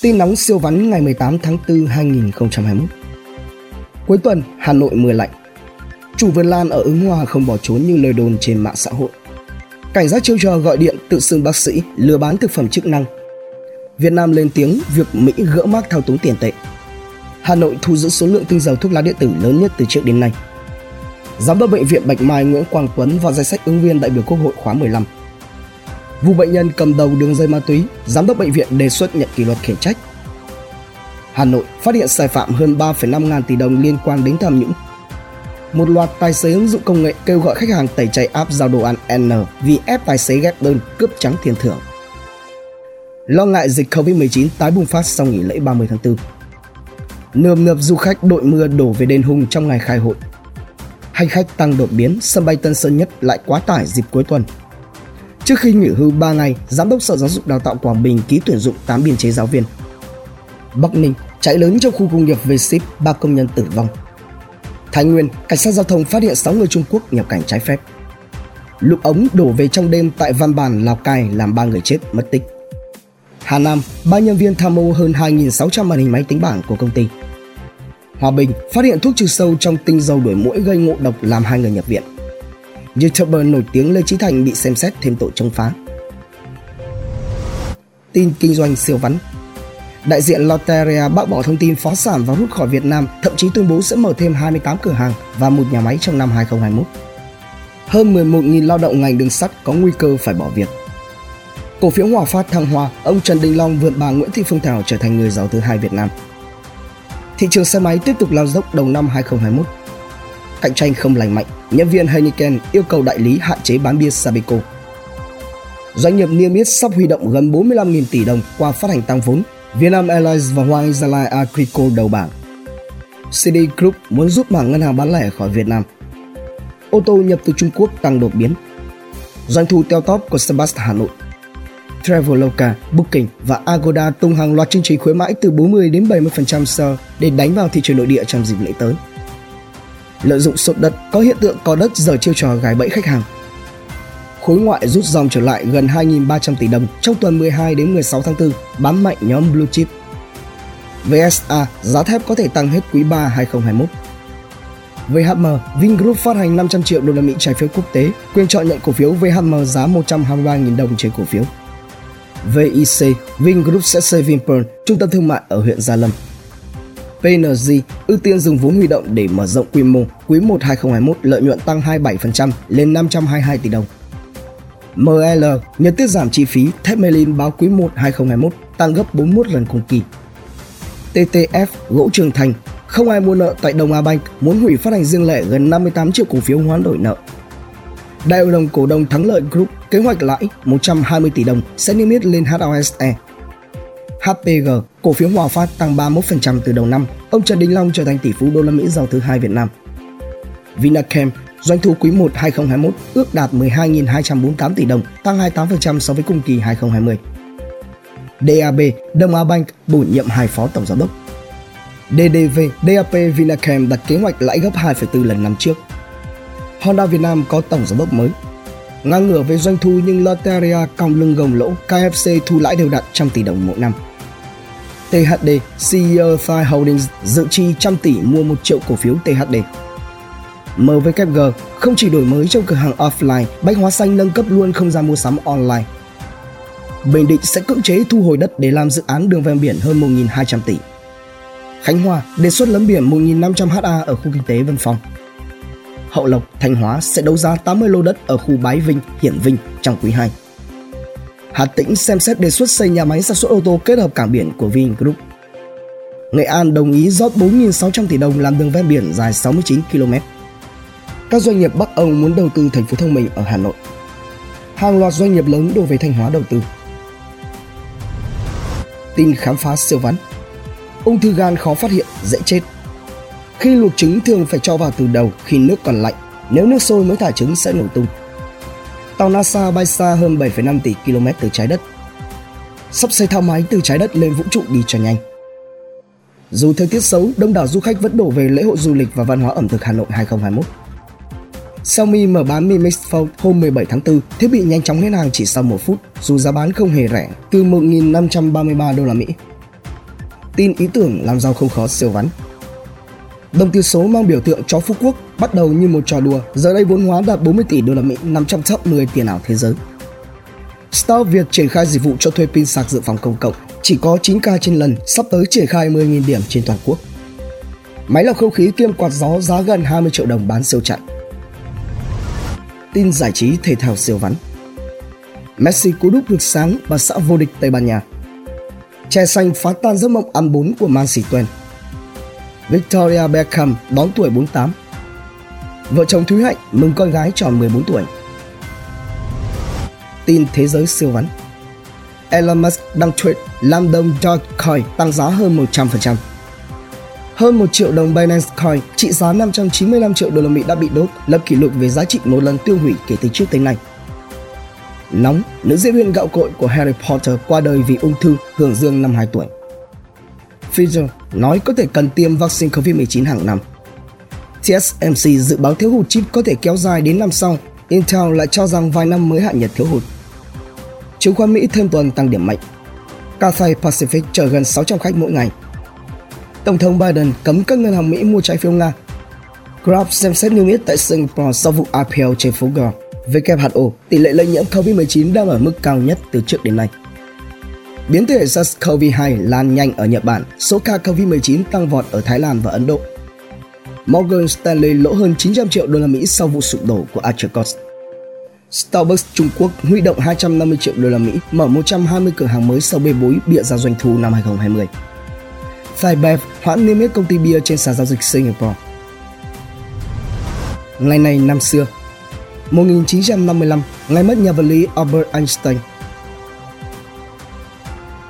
Tin nóng siêu vắn ngày 18 tháng 4 2021. Cuối tuần, Hà Nội mưa lạnh. Chủ vườn lan ở ứng hòa không bỏ trốn như lời đồn trên mạng xã hội. Cảnh giác chiêu trò gọi điện tự xưng bác sĩ lừa bán thực phẩm chức năng. Việt Nam lên tiếng việc Mỹ gỡ mác thao túng tiền tệ. Hà Nội thu giữ số lượng tinh dầu thuốc lá điện tử lớn nhất từ trước đến nay. Giám đốc bệnh viện Bạch Mai Nguyễn Quang Tuấn vào danh sách ứng viên đại biểu Quốc hội khóa 15. Vụ bệnh nhân cầm đầu đường dây ma túy, giám đốc bệnh viện đề xuất nhận kỷ luật khiển trách. Hà Nội phát hiện sai phạm hơn 3,5 ngàn tỷ đồng liên quan đến tham nhũng. Một loạt tài xế ứng dụng công nghệ kêu gọi khách hàng tẩy chay app giao đồ ăn N vì ép tài xế ghép đơn cướp trắng tiền thưởng. Lo ngại dịch Covid-19 tái bùng phát sau nghỉ lễ 30 tháng 4. Nườm nượp du khách đội mưa đổ về đền Hùng trong ngày khai hội. Hành khách tăng đột biến, sân bay Tân Sơn Nhất lại quá tải dịp cuối tuần. Trước khi nghỉ hưu 3 ngày, Giám đốc Sở Giáo dục Đào tạo Quảng Bình ký tuyển dụng 8 biên chế giáo viên. Bắc Ninh, cháy lớn trong khu công nghiệp về ship, ba công nhân tử vong. Thái Nguyên, cảnh sát giao thông phát hiện 6 người Trung Quốc nhập cảnh trái phép. Lũ ống đổ về trong đêm tại Văn Bản, Lào Cai làm 3 người chết mất tích. Hà Nam, ba nhân viên tham mưu hơn 2.600 màn hình máy tính bảng của công ty. Hòa Bình phát hiện thuốc trừ sâu trong tinh dầu đuổi mũi gây ngộ độc làm hai người nhập viện. YouTuber nổi tiếng Lê Chí Thành bị xem xét thêm tội chống phá. Tin kinh doanh siêu vắn Đại diện Lotteria bác bỏ thông tin phá sản và rút khỏi Việt Nam, thậm chí tuyên bố sẽ mở thêm 28 cửa hàng và một nhà máy trong năm 2021. Hơn 11.000 lao động ngành đường sắt có nguy cơ phải bỏ việc. Cổ phiếu Hòa Phát thăng hoa, ông Trần Đình Long vượt bà Nguyễn Thị Phương Thảo trở thành người giàu thứ hai Việt Nam. Thị trường xe máy tiếp tục lao dốc đầu năm 2021. Cạnh tranh không lành mạnh, nhân viên Heineken yêu cầu đại lý hạn chế bán bia Sabeco. Doanh nghiệp niêm yết sắp huy động gần 45.000 tỷ đồng qua phát hành tăng vốn. Vietnam Airlines và Hoàng Gia Lai Agrico đầu bảng. CD Group muốn giúp mảng ngân hàng bán lẻ khỏi Việt Nam. Ô tô nhập từ Trung Quốc tăng đột biến. Doanh thu teo top của Sebast Hà Nội. Traveloka, Booking và Agoda tung hàng loạt chương trình khuyến mãi từ 40 đến 70% sale để đánh vào thị trường nội địa trong dịp lễ tới lợi dụng sốt đất có hiện tượng có đất giờ chiêu trò gài bẫy khách hàng. Khối ngoại rút dòng trở lại gần 2.300 tỷ đồng trong tuần 12 đến 16 tháng 4, bám mạnh nhóm Blue Chip. VSA, giá thép có thể tăng hết quý 3 2021. VHM, Vingroup phát hành 500 triệu đô la Mỹ trái phiếu quốc tế, quyền chọn nhận cổ phiếu VHM giá 123.000 đồng trên cổ phiếu. VIC, Vingroup sẽ xây Vinpearl, trung tâm thương mại ở huyện Gia Lâm. PNG ưu tiên dùng vốn huy động để mở rộng quy mô, quý 1 2021 lợi nhuận tăng 27% lên 522 tỷ đồng. ML nhờ tiết giảm chi phí, thép Melin báo quý 1 2021 tăng gấp 41 lần cùng kỳ. TTF gỗ Trường Thành không ai mua nợ tại Đông Á Bank muốn hủy phát hành riêng lẻ gần 58 triệu cổ phiếu hoán đổi nợ. Đại hội đồng cổ đông Thắng Lợi Group kế hoạch lãi 120 tỷ đồng sẽ niêm yết lên HOSE HPG, cổ phiếu Hòa Phát tăng 31% từ đầu năm, ông Trần Đình Long trở thành tỷ phú đô la Mỹ giàu thứ hai Việt Nam. Vinachem, doanh thu quý 1 2021 ước đạt 12.248 tỷ đồng, tăng 28% so với cùng kỳ 2020. DAB, Đông Á Bank bổ nhiệm hai phó tổng giám đốc. DDV, DAP Vinachem đặt kế hoạch lãi gấp 2,4 lần năm trước. Honda Việt Nam có tổng giám đốc mới, ngang ngửa về doanh thu nhưng Lotteria còng lưng gồng lỗ, KFC thu lãi đều đặn trăm tỷ đồng mỗi năm. THD, CEO Thai Holdings dự chi trăm tỷ mua 1 triệu cổ phiếu THD. MVKG không chỉ đổi mới trong cửa hàng offline, Bách Hóa Xanh nâng cấp luôn không gian mua sắm online. Bình Định sẽ cưỡng chế thu hồi đất để làm dự án đường ven biển hơn 1.200 tỷ. Khánh Hòa đề xuất lấn biển 1.500 ha ở khu kinh tế Vân Phong. Hậu Lộc, Thanh Hóa sẽ đấu giá 80 lô đất ở khu Bái Vinh, Hiển Vinh trong quý 2. Hà Tĩnh xem xét đề xuất xây nhà máy sản xuất ô tô kết hợp cảng biển của Vingroup. Nghệ An đồng ý rót 4.600 tỷ đồng làm đường ven biển dài 69 km. Các doanh nghiệp Bắc Âu muốn đầu tư thành phố thông minh ở Hà Nội. Hàng loạt doanh nghiệp lớn đổ về Thanh Hóa đầu tư. Tin khám phá siêu vắn. Ung thư gan khó phát hiện, dễ chết. Khi luộc trứng thường phải cho vào từ đầu khi nước còn lạnh, nếu nước sôi mới thả trứng sẽ nổ tung. Tàu NASA bay xa hơn 7,5 tỷ km từ trái đất. Sắp xây thang máy từ trái đất lên vũ trụ đi cho nhanh. Dù thời tiết xấu, đông đảo du khách vẫn đổ về lễ hội du lịch và văn hóa ẩm thực Hà Nội 2021. Xiaomi mở bán Mi Mix Fold hôm 17 tháng 4, thiết bị nhanh chóng hết hàng chỉ sau 1 phút, dù giá bán không hề rẻ, từ 1.533 đô la Mỹ. Tin ý tưởng làm giàu không khó siêu vắn. Đồng tiền số mang biểu tượng chó Phú Quốc bắt đầu như một trò đùa, giờ đây vốn hóa đạt 40 tỷ đô la Mỹ nằm trong top 10 tiền ảo thế giới. Star Việt triển khai dịch vụ cho thuê pin sạc dự phòng công cộng chỉ có 9k trên lần, sắp tới triển khai 10.000 điểm trên toàn quốc. Máy lọc không khí kiêm quạt gió giá gần 20 triệu đồng bán siêu chặn. Tin giải trí thể thao siêu vắn. Messi cú đúc ngược sáng và xã vô địch Tây Ban Nha. Chè xanh phá tan giấc mộng ăn bún của Man City. Victoria Beckham đón tuổi 48. Vợ chồng Thúy Hạnh mừng con gái tròn 14 tuổi. Tin thế giới siêu vắn. Elon Musk đăng tweet London Dogecoin tăng giá hơn 100%. Hơn 1 triệu đồng Binance Coin trị giá 595 triệu đô la Mỹ đã bị đốt, lập kỷ lục về giá trị một lần tiêu hủy kể từ trước tới nay. Nóng, nữ diễn viên gạo cội của Harry Potter qua đời vì ung thư hưởng dương năm 2 tuổi. Pfizer nói có thể cần tiêm vaccine COVID-19 hàng năm. TSMC dự báo thiếu hụt chip có thể kéo dài đến năm sau. Intel lại cho rằng vài năm mới hạ nhiệt thiếu hụt. Chứng khoán Mỹ thêm tuần tăng điểm mạnh. Cathay Pacific chở gần 600 khách mỗi ngày. Tổng thống Biden cấm các ngân hàng Mỹ mua trái phiếu Nga. Grab xem xét niêm yết tại Singapore sau vụ IPO trên phố Go. WHO, tỷ lệ lây nhiễm COVID-19 đang ở mức cao nhất từ trước đến nay. Biến thể SARS-CoV-2 lan nhanh ở Nhật Bản, số ca COVID-19 tăng vọt ở Thái Lan và Ấn Độ. Morgan Stanley lỗ hơn 900 triệu đô la Mỹ sau vụ sụp đổ của Archegos. Starbucks Trung Quốc huy động 250 triệu đô la Mỹ mở 120 cửa hàng mới sau bê bối bịa ra doanh thu năm 2020. Thaibev hoãn niêm yết công ty bia trên sàn giao dịch Singapore. Ngày này năm xưa, 1955, ngày mất nhà vật lý Albert Einstein.